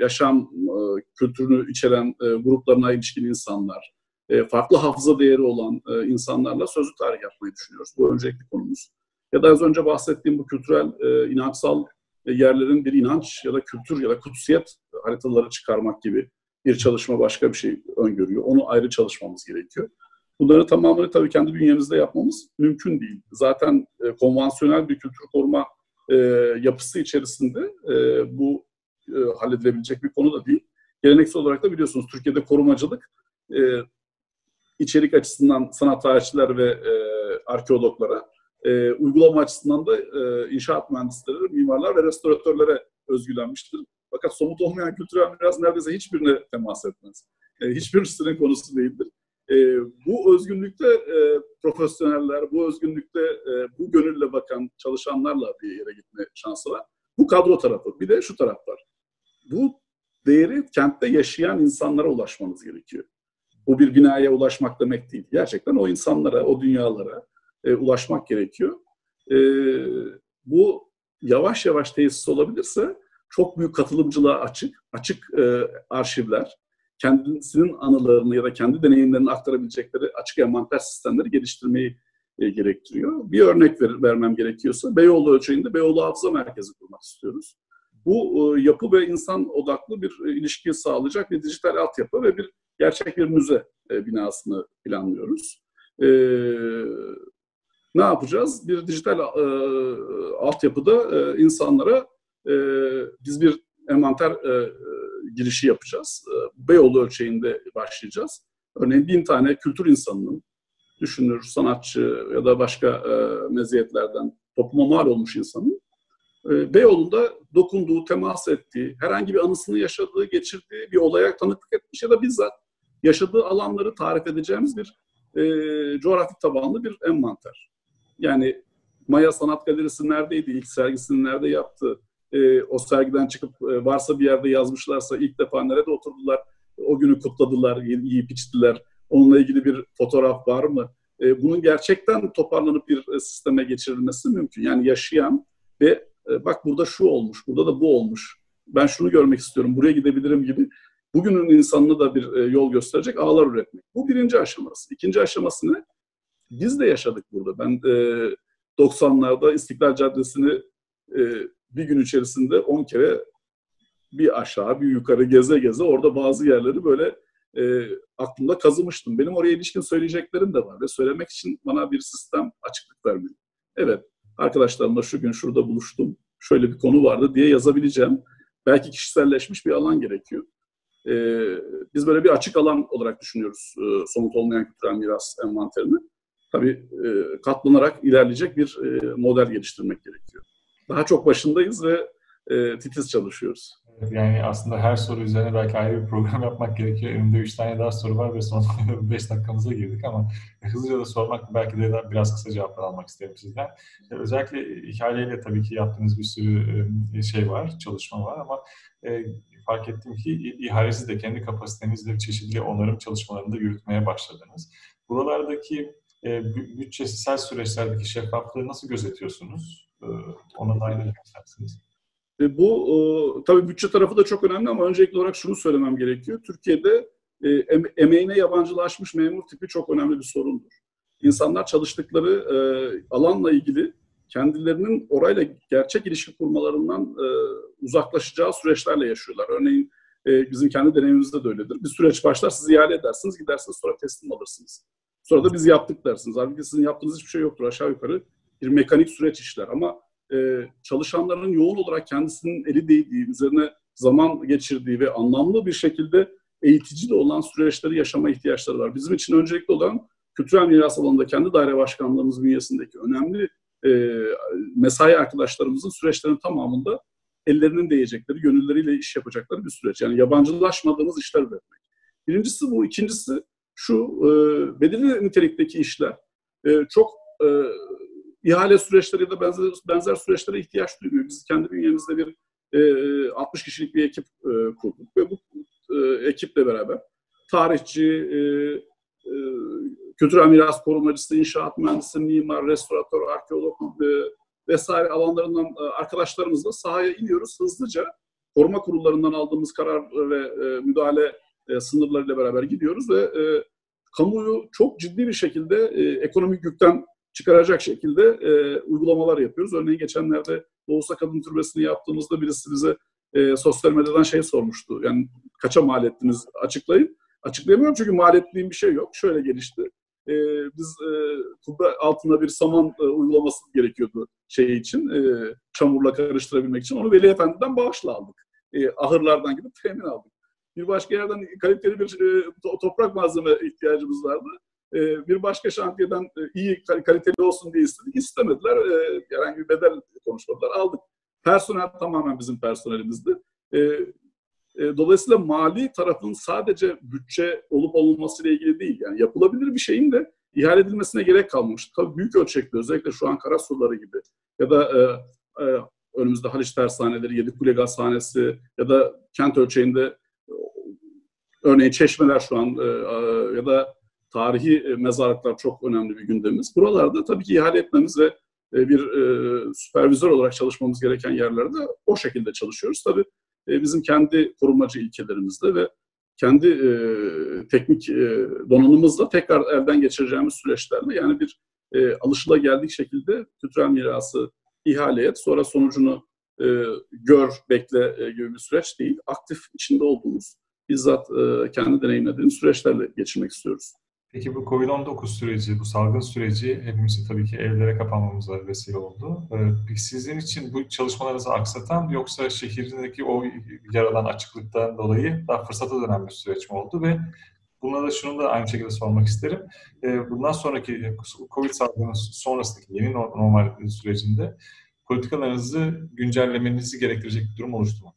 yaşam e, kültürünü içeren e, gruplarına ilişkin insanlar, e, farklı hafıza değeri olan e, insanlarla sözlü tarih yapmayı düşünüyoruz. Bu öncelikli konumuz. Ya da az önce bahsettiğim bu kültürel, e, inançsal e, yerlerin bir inanç ya da kültür ya da kutsiyet haritaları çıkarmak gibi bir çalışma başka bir şey öngörüyor. Onu ayrı çalışmamız gerekiyor. Bunları tamamını tabii kendi bünyemizde yapmamız mümkün değil. Zaten e, konvansiyonel bir kültür koruma e, yapısı içerisinde e, bu e, halledilebilecek bir konu da değil. Geleneksel olarak da biliyorsunuz Türkiye'de korumacılık e, içerik açısından sanat tarihçiler ve e, arkeologlara, e, uygulama açısından da e, inşaat mühendisleri, mimarlar ve restoratörlere özgülenmiştir. Fakat somut olmayan kültürel miras neredeyse hiçbirine temas etmez. E, hiçbirisinin konusu değildir. E, bu özgünlükte e, profesyoneller, bu özgünlükte e, bu gönülle bakan çalışanlarla bir yere gitme şansı var. Bu kadro tarafı. Bir de şu taraf var. Bu değeri kentte yaşayan insanlara ulaşmanız gerekiyor. Bu bir binaya ulaşmak demek değil. Gerçekten o insanlara, o dünyalara e, ulaşmak gerekiyor. E, bu yavaş yavaş tesis olabilirse çok büyük katılımcılığa açık, açık e, arşivler, kendisinin anılarını ya da kendi deneyimlerini aktarabilecekleri açık envanter sistemleri geliştirmeyi e, gerektiriyor. Bir örnek ver, vermem gerekiyorsa Beyoğlu ölçeğinde Beyoğlu Hafıza Merkezi kurmak istiyoruz. Bu e, yapı ve insan odaklı bir e, ilişki sağlayacak bir dijital altyapı ve bir gerçek bir müze e, binasını planlıyoruz. E, ne yapacağız? Bir dijital e, altyapıda e, insanlara e, biz bir envanter e, girişi yapacağız. E, Beyoğlu ölçeğinde başlayacağız. Örneğin bin tane kültür insanının, düşünür, sanatçı ya da başka e, meziyetlerden topluma mal olmuş insanın e, Beyoğlu'nda dokunduğu, temas ettiği, herhangi bir anısını yaşadığı, geçirdiği bir olaya tanıklık etmiş ya da bizzat yaşadığı alanları tarif edeceğimiz bir e, coğrafi tabanlı bir envanter. Yani Maya Sanat Galerisi neredeydi? İlk sergisini nerede yaptı? E, o sergiden çıkıp e, varsa bir yerde yazmışlarsa ilk defa nerede oturdular? O günü kutladılar, yiyip içtiler. Onunla ilgili bir fotoğraf var mı? E, bunun gerçekten toparlanıp bir e, sisteme geçirilmesi mümkün. Yani yaşayan ve e, bak burada şu olmuş, burada da bu olmuş. Ben şunu görmek istiyorum, buraya gidebilirim gibi bugünün insanına da bir e, yol gösterecek ağlar üretmek. Bu birinci aşaması. İkinci aşaması ne? Biz de yaşadık burada. Ben e, 90'larda İstiklal Caddesi'ni e, bir gün içerisinde 10 kere bir aşağı bir yukarı geze geze orada bazı yerleri böyle e, aklımda kazımıştım. Benim oraya ilişkin söyleyeceklerim de var ve söylemek için bana bir sistem açıklık vermiyor. Evet, arkadaşlarımla şu gün şurada buluştum, şöyle bir konu vardı diye yazabileceğim. Belki kişiselleşmiş bir alan gerekiyor. E, biz böyle bir açık alan olarak düşünüyoruz e, somut olmayan kültürel miras envanterini. Tabii e, katlanarak ilerleyecek bir e, model geliştirmek gerekiyor. Daha çok başındayız ve e, titiz çalışıyoruz. Yani aslında her soru üzerine belki ayrı bir program yapmak gerekiyor. Önümde üç tane daha soru var ve son beş dakikamıza girdik ama hızlıca da sormak belki de biraz kısa cevaplar almak isterim sizden. Özellikle ihaleyle tabii ki yaptığınız bir sürü şey var, çalışma var ama fark ettim ki ihalesiz de kendi kapasitenizle çeşitli onarım çalışmalarını da yürütmeye başladınız. Buralardaki bütçesel süreçlerdeki şeffaflığı nasıl gözetiyorsunuz? Ona da ayrı isterseniz. E, bu e, tabii bütçe tarafı da çok önemli ama öncelikli olarak şunu söylemem gerekiyor. Türkiye'de e, emeğine yabancılaşmış memur tipi çok önemli bir sorundur. İnsanlar çalıştıkları e, alanla ilgili kendilerinin orayla gerçek ilişki kurmalarından e, uzaklaşacağı süreçlerle yaşıyorlar. Örneğin e, bizim kendi deneyimimizde de öyledir. Bir süreç başlar, siz ihale edersiniz, gidersiniz sonra teslim alırsınız. Sonra da biz yaptık dersiniz. Halbuki sizin yaptığınız hiçbir şey yoktur aşağı yukarı. Bir mekanik süreç işler ama e, çalışanların yoğun olarak kendisinin eli değdiği, üzerine zaman geçirdiği ve anlamlı bir şekilde eğitici de olan süreçleri yaşama ihtiyaçları var. Bizim için öncelikli olan kültürel miras alanında kendi daire başkanlığımız bünyesindeki önemli e, mesai arkadaşlarımızın süreçlerin tamamında ellerinin değecekleri, gönülleriyle iş yapacakları bir süreç. Yani yabancılaşmadığımız işler üretmek. Birincisi bu. ikincisi şu, e, belirli nitelikteki işler e, çok e, ihale süreçleri ya da benzer, benzer süreçlere ihtiyaç duymuyor. Biz kendi bünyemizde bir e, 60 kişilik bir ekip e, kurduk ve bu e, ekiple beraber tarihçi, e, e, kültürel miras korumacısı, inşaat mühendisi, mimar, restoratör, arkeolog e, vesaire alanlarından e, arkadaşlarımızla sahaya iniyoruz hızlıca. Koruma kurullarından aldığımız karar ve e, müdahale e, sınırlarıyla beraber gidiyoruz ve e, kamuoyu çok ciddi bir şekilde e, ekonomik yükten çıkaracak şekilde e, uygulamalar yapıyoruz. Örneğin geçenlerde Doğusa Kadın Türbesi'ni yaptığımızda birisi bize e, sosyal medyadan şey sormuştu. Yani kaça mal ettiniz açıklayın. Açıklayamıyorum çünkü mal ettiğim bir şey yok. Şöyle gelişti. E, biz e, kubbe altında bir saman e, uygulaması gerekiyordu şey için. E, çamurla karıştırabilmek için. Onu Veli Efendi'den bağışla aldık. E, ahırlardan gidip temin aldık. Bir başka yerden kaliteli bir e, toprak malzeme ihtiyacımız vardı. E, bir başka şantiyeden e, iyi kaliteli olsun diye istedik. İstemediler. E, herhangi bir bedel konuşmadılar. Aldık. Personel tamamen bizim personelimizdi. Dolayısıyla mali tarafın sadece bütçe olup olmaması ile ilgili değil. Yani yapılabilir bir şeyin de ihale edilmesine gerek kalmamış. Tabii büyük ölçekli özellikle şu an Karasurları gibi ya da önümüzde Haliç Tersaneleri, Yedikule Gazhanesi ya da kent ölçeğinde örneğin çeşmeler şu an ya da tarihi e, mezarlıklar çok önemli bir gündemimiz. Buralarda tabii ki ihale etmemiz ve e, bir e, süpervizör olarak çalışmamız gereken yerlerde o şekilde çalışıyoruz. Tabii bizim kendi korumacı ilkelerimizde ve kendi teknik e, donanımımızla tekrar elden geçireceğimiz süreçlerle yani bir e, alışılageldik şekilde kültürel mirası ihale et, sonra sonucunu gör, bekle gibi bir süreç değil. Aktif içinde olduğumuz, bizzat kendi deneyimlediğimiz süreçlerle geçirmek istiyoruz. Peki bu Covid-19 süreci, bu salgın süreci hepimizin tabii ki evlere kapanmamıza vesile oldu. Ee, sizin için bu çalışmalarınızı aksatan yoksa şehrindeki o yaralan açıklıktan dolayı daha fırsata dönen bir süreç mi oldu ve Buna da şunu da aynı şekilde sormak isterim. Ee, bundan sonraki Covid salgını sonrasındaki yeni normal sürecinde politikalarınızı güncellemenizi gerektirecek bir durum oluştu mu?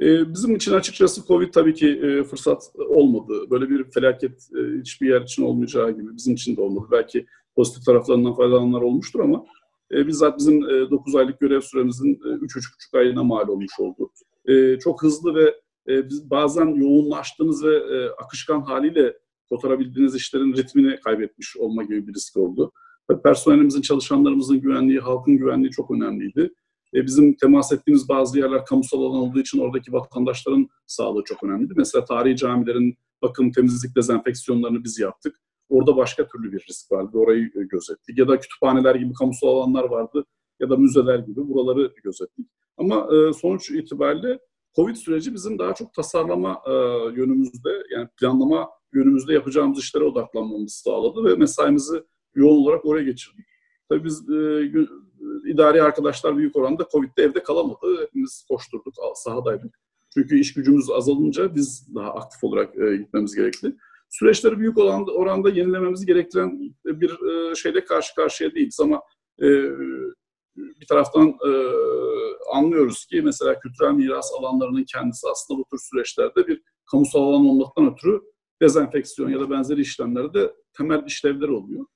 Ee, bizim için açıkçası Covid tabii ki e, fırsat olmadı. Böyle bir felaket e, hiçbir yer için olmayacağı gibi bizim için de olmadı. Belki pozitif taraflarından faydalananlar olmuştur ama e, bizzat bizim 9 aylık görev süremizin 3-3,5 ayına mal olmuş oldu. Çok hızlı ve bazen yoğunlaştığınız ve akışkan haliyle kotarabildiğiniz işlerin ritmini kaybetmiş olma gibi bir risk oldu. Personelimizin, çalışanlarımızın güvenliği, halkın güvenliği çok önemliydi. E, bizim temas ettiğimiz bazı yerler kamusal alan olduğu için oradaki vatandaşların sağlığı çok önemliydi. Mesela tarihi camilerin bakım, temizlik, dezenfeksiyonlarını biz yaptık. Orada başka türlü bir risk vardı. Orayı e, gözettik. Ya da kütüphaneler gibi kamusal alanlar vardı ya da müzeler gibi buraları gözettik. Ama e, sonuç itibariyle Covid süreci bizim daha çok tasarlama yönümüzde yani planlama yönümüzde yapacağımız işlere odaklanmamızı sağladı ve mesaimizi yoğun olarak oraya geçirdik. Tabii biz idari arkadaşlar büyük oranda Covid'de evde kalamadı. Hepimiz koşturduk, sahadaydık. Çünkü iş gücümüz azalınca biz daha aktif olarak e, gitmemiz gerekli. Süreçleri büyük oranda, oranda yenilememizi gerektiren bir e, şeyle karşı karşıya değiliz ama e, bir taraftan e, anlıyoruz ki mesela kültürel miras alanlarının kendisi aslında bu tür süreçlerde bir kamusal alan olmaktan ötürü dezenfeksiyon ya da benzeri işlemlerde temel işlevleri oluyor.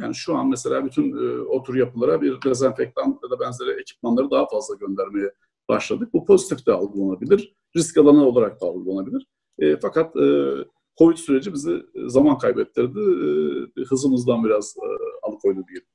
Yani şu an mesela bütün e, o tür yapılara bir dezenfektan ya da benzeri ekipmanları daha fazla göndermeye başladık. Bu pozitif de algılanabilir, risk alanı olarak da algılanabilir. E, fakat e, Covid süreci bizi zaman kaybettirdi, e, hızımızdan biraz e, alıkoydu diyelim.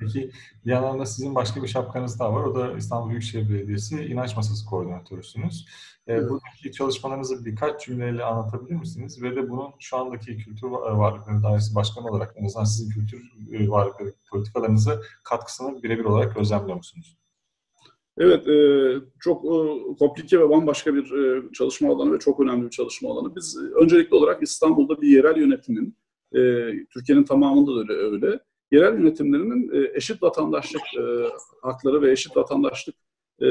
Peki bir yandan da sizin başka bir şapkanız daha var. O da İstanbul Büyükşehir Belediyesi İnanç Masası Koordinatörüsünüz. Ee, evet. Buradaki çalışmalarınızı birkaç cümleyle anlatabilir misiniz? Ve de bunun şu andaki Kültür Varlıkları Dairesi Başkanı olarak en azından sizin kültür e, varlıkları politikalarınızı katkısını birebir olarak gözlemliyor musunuz? Evet, e, çok e, komplike ve bambaşka bir çalışma alanı ve çok önemli bir çalışma alanı. Biz öncelikli olarak İstanbul'da bir yerel yönetimin, Türkiye'nin tamamında da öyle, öyle yerel yönetimlerinin e, eşit vatandaşlık e, hakları ve eşit vatandaşlık e,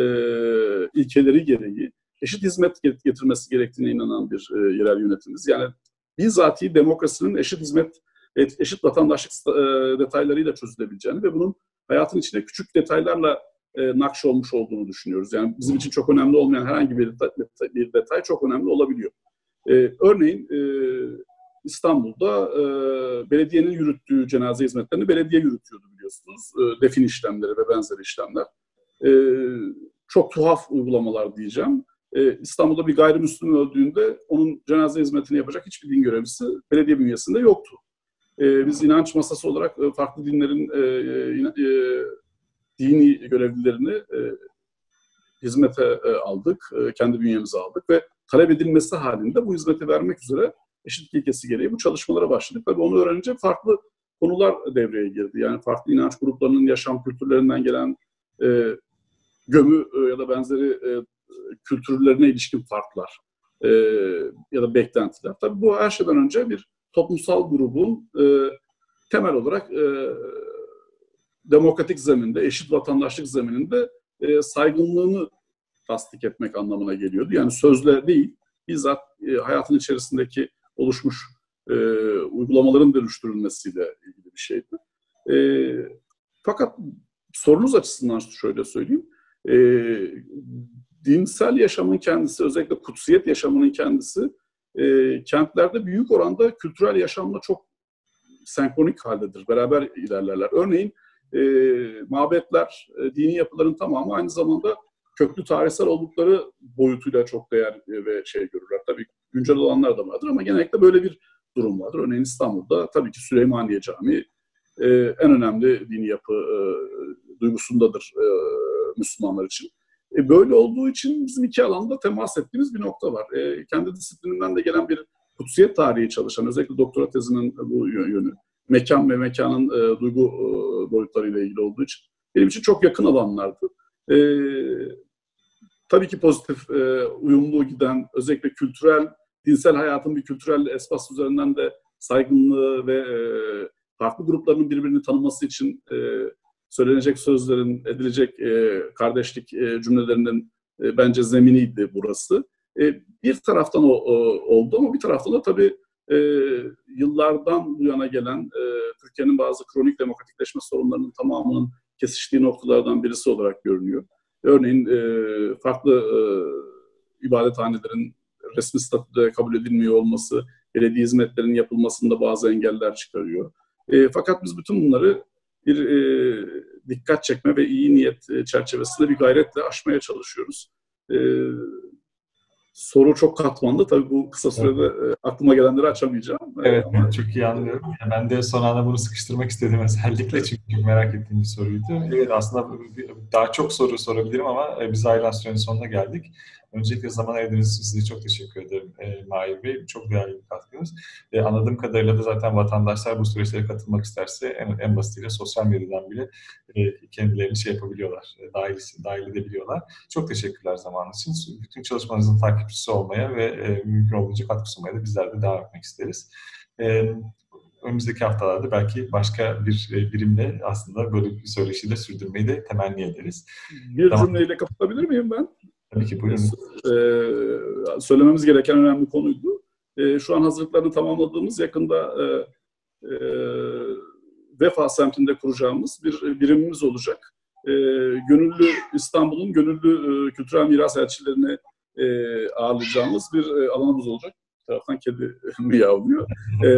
ilkeleri gereği eşit hizmet getirmesi gerektiğine inanan bir yerel yönetimiz. Yani bizatihi demokrasinin eşit hizmet, eşit vatandaşlık detaylarıyla çözülebileceğini ve bunun hayatın içinde küçük detaylarla nakş olmuş olduğunu düşünüyoruz. Yani bizim için çok önemli olmayan herhangi bir detay, bir detay çok önemli olabiliyor. Örneğin İstanbul'da e, belediyenin yürüttüğü cenaze hizmetlerini belediye yürütüyordu biliyorsunuz. E, defin işlemleri ve benzeri işlemler. E, çok tuhaf uygulamalar diyeceğim. E, İstanbul'da bir gayrimüslim öldüğünde onun cenaze hizmetini yapacak hiçbir din görevlisi belediye bünyesinde yoktu. E, biz inanç masası olarak e, farklı dinlerin e, e, dini görevlilerini e, hizmete e, aldık, e, kendi bünyemize aldık ve talep edilmesi halinde bu hizmeti vermek üzere eşitlik ilkesi gereği bu çalışmalara başladık. Tabii onu öğrenince farklı konular devreye girdi. Yani farklı inanç gruplarının yaşam kültürlerinden gelen e, gömü e, ya da benzeri e, kültürlerine ilişkin farklar e, ya da beklentiler. Tabii bu her şeyden önce bir toplumsal grubun e, temel olarak e, demokratik zeminde, eşit vatandaşlık zemininde e, saygınlığını tasdik etmek anlamına geliyordu. Yani sözle değil, bizzat e, hayatın içerisindeki oluşmuş e, uygulamaların dönüştürülmesiyle ilgili bir şeydi. E, fakat sorunuz açısından şöyle söyleyeyim. E, dinsel yaşamın kendisi, özellikle kutsiyet yaşamının kendisi e, kentlerde büyük oranda kültürel yaşamla çok senkronik haldedir. Beraber ilerlerler. Örneğin e, mabetler, e, dini yapıların tamamı aynı zamanda köklü tarihsel oldukları boyutuyla çok değer ve şey görürler. Tabii güncel olanlar da vardır ama genellikle böyle bir durum vardır. Örneğin İstanbul'da tabii ki Süleymaniye Camii e, en önemli dini yapı e, duygusundadır e, Müslümanlar için. E, böyle olduğu için bizim iki alanda temas ettiğimiz bir nokta var. E, kendi disiplininden de gelen bir kutsiyet tarihi çalışan, özellikle doktora tezinin bu yönü, mekan ve mekanın e, duygu e, boyutlarıyla ilgili olduğu için benim için çok yakın alanlardı. E, tabii ki pozitif, e, uyumlu giden, özellikle kültürel, dinsel hayatın bir kültürel espas üzerinden de saygınlığı ve e, farklı grupların birbirini tanıması için e, söylenecek sözlerin, edilecek e, kardeşlik e, cümlelerinin e, bence zeminiydi burası. E, bir taraftan o, o oldu ama bir taraftan da tabii e, yıllardan bu yana gelen e, Türkiye'nin bazı kronik demokratikleşme sorunlarının tamamının kesiştiği noktalardan birisi olarak görünüyor. Örneğin e, farklı e, ibadethanelerin resmi statüde kabul edilmiyor olması, belediye hizmetlerinin yapılmasında bazı engeller çıkarıyor. E, fakat biz bütün bunları bir e, dikkat çekme ve iyi niyet e, çerçevesinde bir gayretle aşmaya çalışıyoruz. E, soru çok katmanlı. Tabii bu kısa sürede evet. E, aklıma gelenleri açamayacağım. Evet, Ama... çok iyi anlıyorum. Ben de son anda bunu sıkıştırmak istedim özellikle çünkü merak ettiğim bir soruydu. Evet, aslında daha çok soru sorabilirim ama e, biz ayrılan sürenin sonuna geldik. Öncelikle zaman ayırdığınız için size çok teşekkür ederim e, Mahir Bey. Çok değerli bir katkınız. E, anladığım kadarıyla da zaten vatandaşlar bu süreçlere katılmak isterse en, en basitiyle sosyal medyadan bile e, kendilerini şey yapabiliyorlar, e, dahil, dahil edebiliyorlar. Çok teşekkürler zamanınız için. Bütün çalışmanızın takipçisi olmaya ve e, mümkün olduğunca katkı sunmaya da bizler de devam etmek isteriz. E, önümüzdeki haftalarda belki başka bir e, birimle aslında böyle bir söyleşi de sürdürmeyi de temenni ederiz. Bir tamam. cümleyle kapatabilir miyim ben? Tabii ki buyurun. Ee, söylememiz gereken önemli konuydu. Ee, şu an hazırlıklarını tamamladığımız yakında e, e, Vefa semtinde kuracağımız bir birimimiz olacak. E, gönüllü İstanbul'un gönüllü e, kültürel miras elçilerini e, ağırlayacağımız bir e, alanımız olacak. Bir taraftan kedi miyavlıyor. E,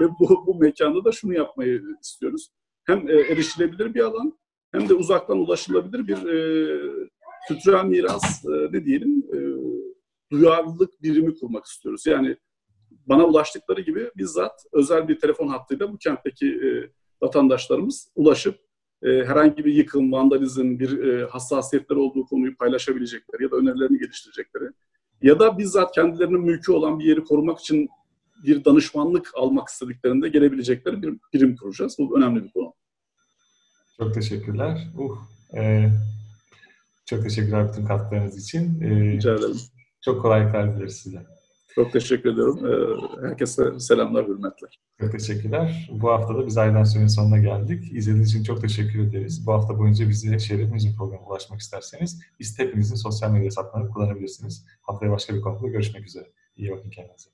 ve bu, bu mekanda da şunu yapmayı istiyoruz. Hem e, erişilebilir bir alan hem de uzaktan ulaşılabilir bir e, kültürel miras e, ne diyelim e, duyarlılık birimi kurmak istiyoruz. Yani bana ulaştıkları gibi bizzat özel bir telefon hattıyla bu kentteki e, vatandaşlarımız ulaşıp e, herhangi bir yıkım, vandalizm, bir hassasiyetleri olduğu konuyu paylaşabilecekleri ya da önerilerini geliştirecekleri ya da bizzat kendilerinin mülkü olan bir yeri korumak için bir danışmanlık almak istediklerinde gelebilecekleri bir birim kuracağız. Bu önemli bir konu. Çok teşekkürler. Uh, e, çok teşekkürler bütün katkılarınız için. Ee, Rica ederim. Çok kolaylıklar dileriz size. Çok teşekkür ediyorum. Ee, herkese selamlar, hürmetler. Çok teşekkürler. Bu hafta da biz Aydan Sürenin sonuna geldik. İzlediğiniz için çok teşekkür ederiz. Bu hafta boyunca bize Şeref Müzik programına ulaşmak isterseniz biz hepinizin sosyal medya hesaplarını kullanabilirsiniz. Haftaya başka bir konuda görüşmek üzere. İyi bakın kendinize.